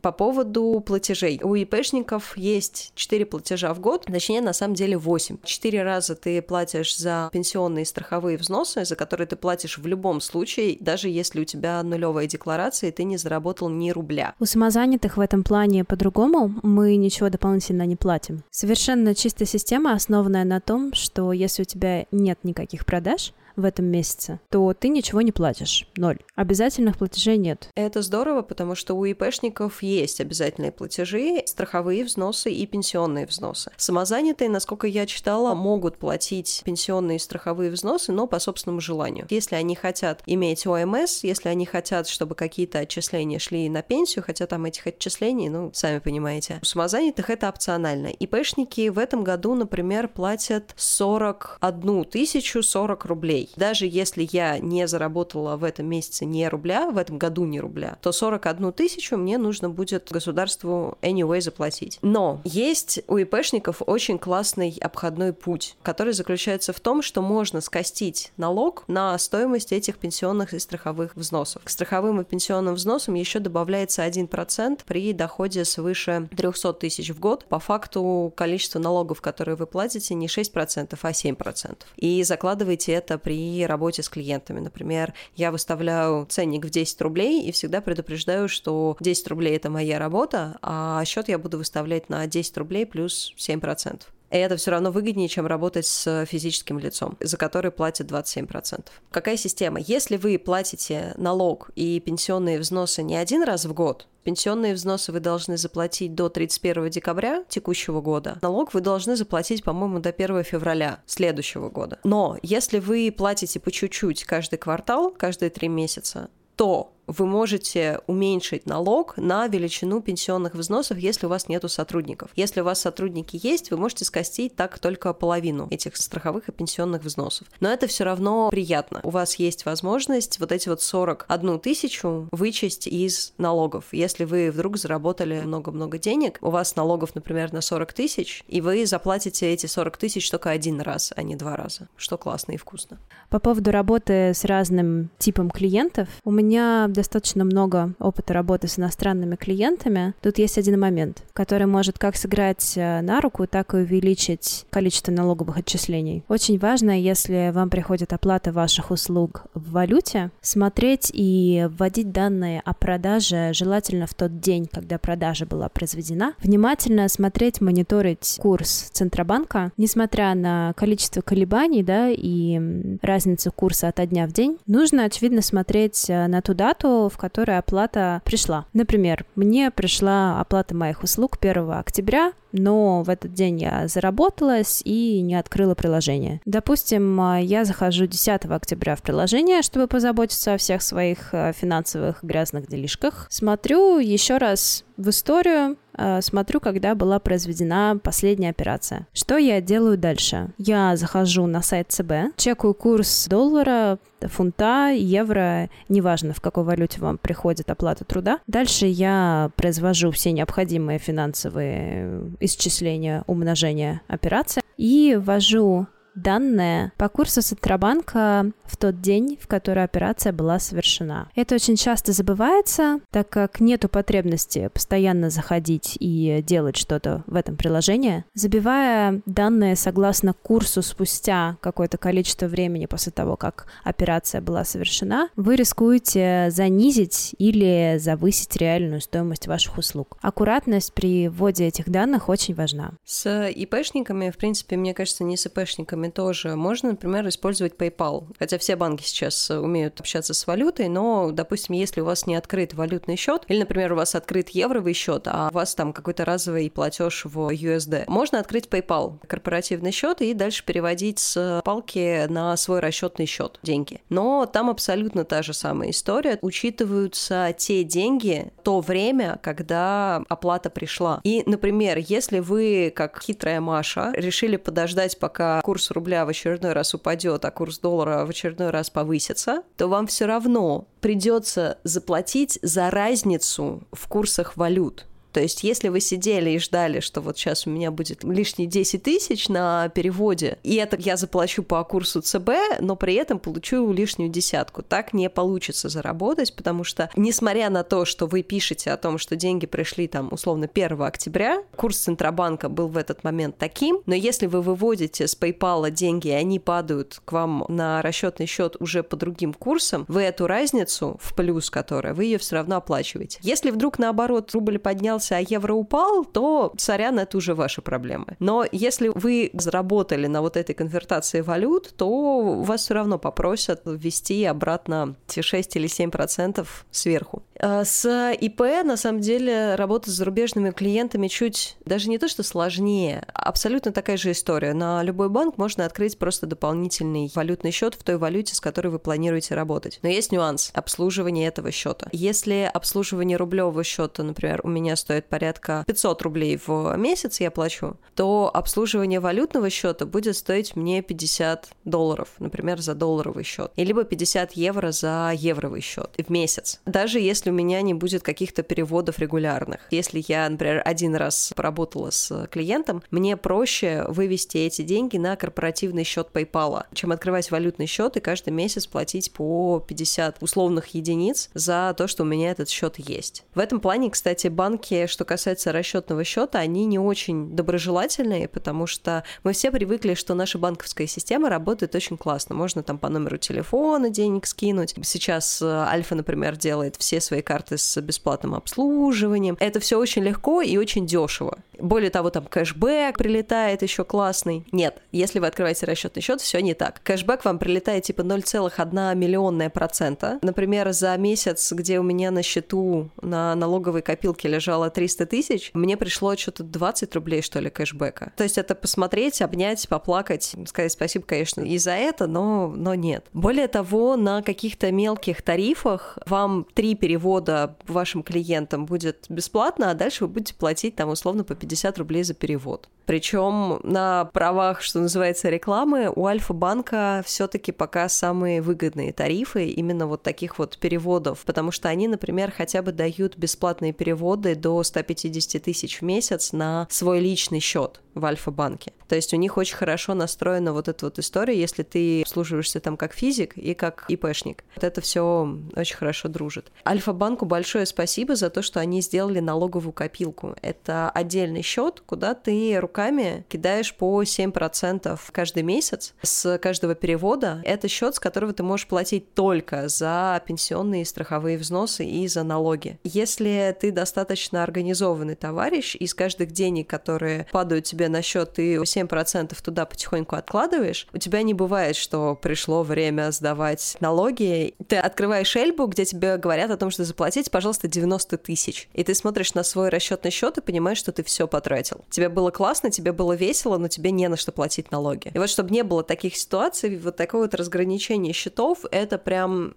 По поводу платежей. У ИПшников есть 4 платежа в год, точнее, на самом деле 8. 4 раза ты платишь за пенсионные страховые взносы, за которые ты платишь в любом случае, даже если у тебя нулевая декларация, и ты не заработал ни рубля. У самозанятых в этом плане по-другому. Мы ничего дополнительно не платим. Совершенно чистая система, основанная на том, что если у тебя нет никаких продаж, в этом месяце, то ты ничего не платишь. Ноль. Обязательных платежей нет. Это здорово, потому что у ИПшников есть обязательные платежи, страховые взносы и пенсионные взносы. Самозанятые, насколько я читала, могут платить пенсионные и страховые взносы, но по собственному желанию. Если они хотят иметь ОМС, если они хотят, чтобы какие-то отчисления шли на пенсию, хотя там этих отчислений, ну, сами понимаете. У самозанятых это опционально. ИПшники в этом году, например, платят 41 тысячу 40 рублей рублей. Даже если я не заработала в этом месяце ни рубля, в этом году ни рубля, то 41 тысячу мне нужно будет государству anyway заплатить. Но есть у ИПшников очень классный обходной путь, который заключается в том, что можно скостить налог на стоимость этих пенсионных и страховых взносов. К страховым и пенсионным взносам еще добавляется 1% при доходе свыше 300 тысяч в год. По факту количество налогов, которые вы платите, не 6%, а 7%. И закладываете это при при работе с клиентами. Например, я выставляю ценник в 10 рублей и всегда предупреждаю, что 10 рублей – это моя работа, а счет я буду выставлять на 10 рублей плюс 7%. И это все равно выгоднее, чем работать с физическим лицом, за который платят 27%. Какая система? Если вы платите налог и пенсионные взносы не один раз в год, Пенсионные взносы вы должны заплатить до 31 декабря текущего года. Налог вы должны заплатить, по-моему, до 1 февраля следующего года. Но если вы платите по чуть-чуть каждый квартал, каждые три месяца, то вы можете уменьшить налог на величину пенсионных взносов, если у вас нету сотрудников. Если у вас сотрудники есть, вы можете скостить так только половину этих страховых и пенсионных взносов. Но это все равно приятно. У вас есть возможность вот эти вот 41 тысячу вычесть из налогов. Если вы вдруг заработали много-много денег, у вас налогов, например, на 40 тысяч, и вы заплатите эти 40 тысяч только один раз, а не два раза, что классно и вкусно. По поводу работы с разным типом клиентов, у меня достаточно много опыта работы с иностранными клиентами, тут есть один момент, который может как сыграть э, на руку, так и увеличить количество налоговых отчислений. Очень важно, если вам приходит оплата ваших услуг в валюте, смотреть и вводить данные о продаже желательно в тот день, когда продажа была произведена. Внимательно смотреть, мониторить курс Центробанка, несмотря на количество колебаний, да, и разницу курса от дня в день, нужно, очевидно, смотреть э, на ту дату, дату, в которой оплата пришла. Например, мне пришла оплата моих услуг 1 октября, но в этот день я заработалась и не открыла приложение. Допустим, я захожу 10 октября в приложение, чтобы позаботиться о всех своих э, финансовых грязных делишках. Смотрю еще раз в историю, э, смотрю, когда была произведена последняя операция. Что я делаю дальше? Я захожу на сайт ЦБ, чекаю курс доллара, фунта, евро, неважно, в какой валюте вам приходит оплата труда. Дальше я произвожу все необходимые финансовые исчисления, умножения операции. И ввожу данные по курсу Центробанка в тот день, в который операция была совершена. Это очень часто забывается, так как нету потребности постоянно заходить и делать что-то в этом приложении. Забивая данные согласно курсу спустя какое-то количество времени после того, как операция была совершена, вы рискуете занизить или завысить реальную стоимость ваших услуг. Аккуратность при вводе этих данных очень важна. С ИПшниками, в принципе, мне кажется, не с ИПшниками, банками тоже можно, например, использовать PayPal. Хотя все банки сейчас умеют общаться с валютой, но, допустим, если у вас не открыт валютный счет, или, например, у вас открыт евровый счет, а у вас там какой-то разовый платеж в USD, можно открыть PayPal, корпоративный счет, и дальше переводить с палки на свой расчетный счет деньги. Но там абсолютно та же самая история. Учитываются те деньги, то время, когда оплата пришла. И, например, если вы, как хитрая Маша, решили подождать, пока курс рубля в очередной раз упадет, а курс доллара в очередной раз повысится, то вам все равно придется заплатить за разницу в курсах валют. То есть, если вы сидели и ждали, что вот сейчас у меня будет лишние 10 тысяч на переводе, и это я заплачу по курсу ЦБ, но при этом получу лишнюю десятку, так не получится заработать, потому что, несмотря на то, что вы пишете о том, что деньги пришли там условно 1 октября, курс Центробанка был в этот момент таким, но если вы выводите с PayPal деньги, и они падают к вам на расчетный счет уже по другим курсам, вы эту разницу в плюс, которая, вы ее все равно оплачиваете. Если вдруг наоборот рубль поднялся, а евро упал, то, сорян, это уже ваши проблемы. Но если вы заработали на вот этой конвертации валют, то вас все равно попросят ввести обратно те 6 или 7 процентов сверху. А с ИП, на самом деле, работа с зарубежными клиентами чуть, даже не то, что сложнее, абсолютно такая же история. На любой банк можно открыть просто дополнительный валютный счет в той валюте, с которой вы планируете работать. Но есть нюанс обслуживания этого счета. Если обслуживание рублевого счета, например, у меня стоит порядка 500 рублей в месяц, я плачу, то обслуживание валютного счета будет стоить мне 50 долларов, например, за долларовый счет, и либо 50 евро за евровый счет в месяц. Даже если у меня не будет каких-то переводов регулярных. Если я, например, один раз поработала с клиентом, мне проще вывести эти деньги на корпоративный счет PayPal, чем открывать валютный счет и каждый месяц платить по 50 условных единиц за то, что у меня этот счет есть. В этом плане, кстати, банки, что касается расчетного счета, они не очень доброжелательные, потому что мы все привыкли, что наша банковская система работает очень классно. Можно там по номеру телефона денег скинуть. Сейчас э, Альфа, например, делает все свои карты с бесплатным обслуживанием. Это все очень легко и очень дешево. Более того, там кэшбэк прилетает еще классный. Нет, если вы открываете расчетный счет, все не так. Кэшбэк вам прилетает типа 0,1 миллионная процента. Например, за месяц, где у меня на счету на налоговой копилке лежало 300 тысяч, мне пришло что-то 20 рублей, что ли, кэшбэка. То есть это посмотреть, обнять, поплакать, сказать спасибо, конечно, и за это, но, но нет. Более того, на каких-то мелких тарифах вам три перевода вашим клиентам будет бесплатно, а дальше вы будете платить там условно по 50 рублей за перевод. Причем на правах, что называется, рекламы у Альфа-банка все-таки пока самые выгодные тарифы именно вот таких вот переводов, потому что они, например, хотя бы дают бесплатные переводы до 150 тысяч в месяц на свой личный счет в Альфа-банке. То есть у них очень хорошо настроена вот эта вот история, если ты обслуживаешься там как физик и как ИПшник. Вот это все очень хорошо дружит. Альфа-банку большое спасибо за то, что они сделали налоговую копилку. Это отдельный счет, куда ты руками кидаешь по 7% каждый месяц с каждого перевода. Это счет, с которого ты можешь платить только за пенсионные страховые взносы и за налоги. Если ты достаточно организованный товарищ, из каждых денег, которые падают тебе на счет, ты 7% туда потихоньку откладываешь, у тебя не бывает, что пришло время сдавать налоги. Ты открываешь Эльбу, где тебе говорят о том, что заплатить, пожалуйста, 90 тысяч. И ты смотришь на свой расчетный счет и понимаешь, что ты все потратил. Тебе было классно, тебе было весело, но тебе не на что платить налоги. И вот чтобы не было таких ситуаций, вот такое вот разграничение счетов, это прям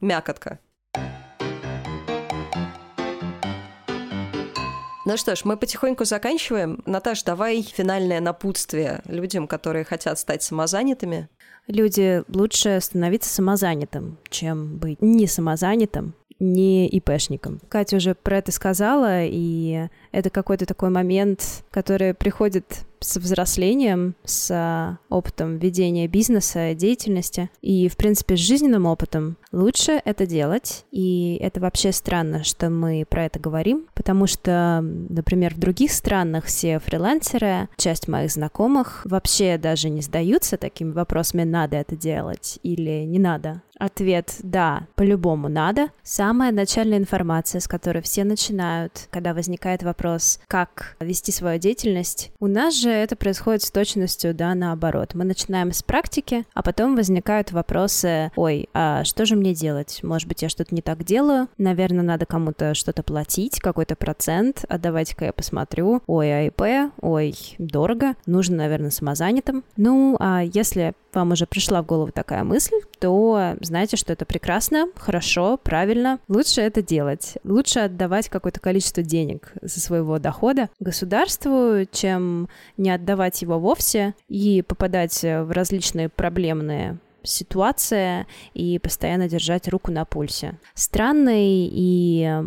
мякотка. Ну что ж, мы потихоньку заканчиваем. Наташ, давай финальное напутствие людям, которые хотят стать самозанятыми. Люди лучше становиться самозанятым, чем быть не самозанятым, не ИПшником. Катя уже про это сказала, и это какой-то такой момент, который приходит с взрослением, с опытом ведения бизнеса, деятельности и, в принципе, с жизненным опытом. Лучше это делать, и это вообще странно, что мы про это говорим, потому что, например, в других странах все фрилансеры, часть моих знакомых вообще даже не сдаются такими вопросами, надо это делать или не надо. Ответ «да», по-любому надо. Самая начальная информация, с которой все начинают, когда возникает вопрос, как вести свою деятельность, у нас же это происходит с точностью, да, наоборот. Мы начинаем с практики, а потом возникают вопросы, ой, а что же мне делать? Может быть, я что-то не так делаю? Наверное, надо кому-то что-то платить, какой-то процент, а давайте-ка я посмотрю. Ой, АИП, ой, дорого, нужно, наверное, самозанятым. Ну, а если вам уже пришла в голову такая мысль, то знаете, что это прекрасно, хорошо, правильно. Лучше это делать. Лучше отдавать какое-то количество денег со своего дохода государству, чем не отдавать его вовсе и попадать в различные проблемные ситуации и постоянно держать руку на пульсе. Странный и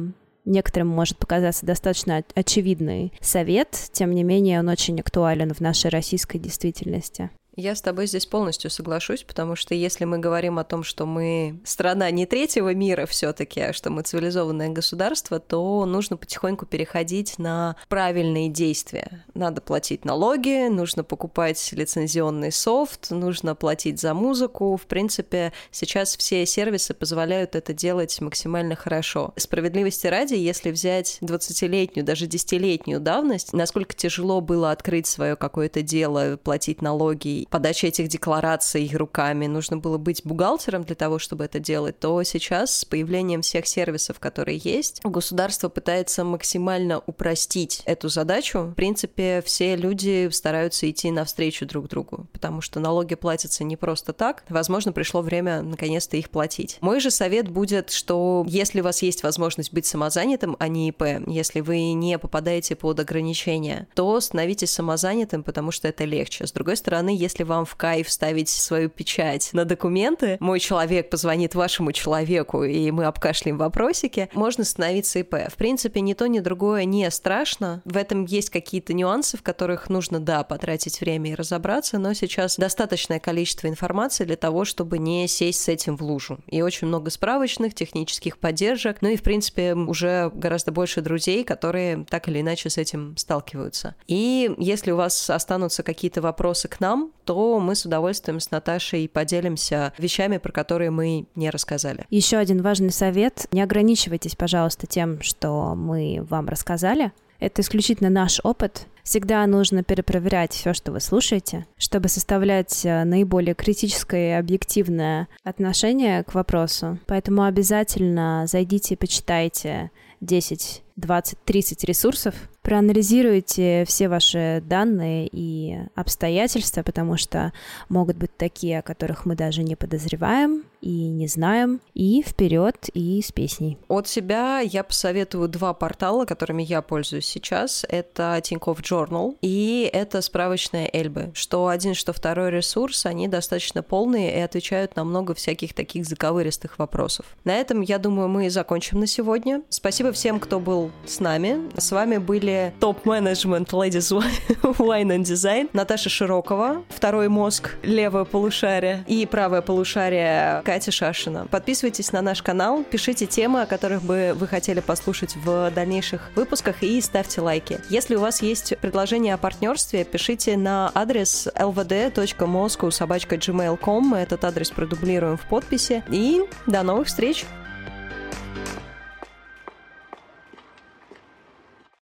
некоторым может показаться достаточно очевидный совет, тем не менее он очень актуален в нашей российской действительности. Я с тобой здесь полностью соглашусь, потому что если мы говорим о том, что мы страна не третьего мира все-таки, а что мы цивилизованное государство, то нужно потихоньку переходить на правильные действия. Надо платить налоги, нужно покупать лицензионный софт, нужно платить за музыку. В принципе, сейчас все сервисы позволяют это делать максимально хорошо. Справедливости ради, если взять 20-летнюю, даже 10-летнюю давность, насколько тяжело было открыть свое какое-то дело, платить налоги подача этих деклараций руками, нужно было быть бухгалтером для того, чтобы это делать, то сейчас с появлением всех сервисов, которые есть, государство пытается максимально упростить эту задачу. В принципе, все люди стараются идти навстречу друг другу, потому что налоги платятся не просто так. Возможно, пришло время наконец-то их платить. Мой же совет будет, что если у вас есть возможность быть самозанятым, а не ИП, если вы не попадаете под ограничения, то становитесь самозанятым, потому что это легче. С другой стороны, если если вам в кайф ставить свою печать на документы, мой человек позвонит вашему человеку, и мы обкашляем вопросики, можно становиться ИП. В принципе, ни то, ни другое не страшно. В этом есть какие-то нюансы, в которых нужно, да, потратить время и разобраться, но сейчас достаточное количество информации для того, чтобы не сесть с этим в лужу. И очень много справочных, технических поддержек, ну и, в принципе, уже гораздо больше друзей, которые так или иначе с этим сталкиваются. И если у вас останутся какие-то вопросы к нам, то мы с удовольствием с Наташей поделимся вещами, про которые мы не рассказали. Еще один важный совет. Не ограничивайтесь, пожалуйста, тем, что мы вам рассказали. Это исключительно наш опыт. Всегда нужно перепроверять все, что вы слушаете, чтобы составлять э, наиболее критическое и объективное отношение к вопросу. Поэтому обязательно зайдите и почитайте 10, 20, 30 ресурсов, проанализируйте все ваши данные и обстоятельства, потому что могут быть такие, о которых мы даже не подозреваем и не знаем, и вперед, и с песней. От себя я посоветую два портала, которыми я пользуюсь сейчас. Это Тинькофф Journal и это справочная Эльбы. Что один, что второй ресурс, они достаточно полные и отвечают на много всяких таких заковыристых вопросов. На этом, я думаю, мы закончим на сегодня. Спасибо всем, кто был с нами. С вами были топ-менеджмент Ladies Wine and Design, Наташа Широкова, второй мозг, левое полушарие и правое полушарие Катя Шашина. Подписывайтесь на наш канал, пишите темы, о которых бы вы хотели послушать в дальнейших выпусках и ставьте лайки. Если у вас есть предложение о партнерстве, пишите на адрес lvd.moscow.gmail.com. Мы этот адрес продублируем в подписи. И до новых встреч!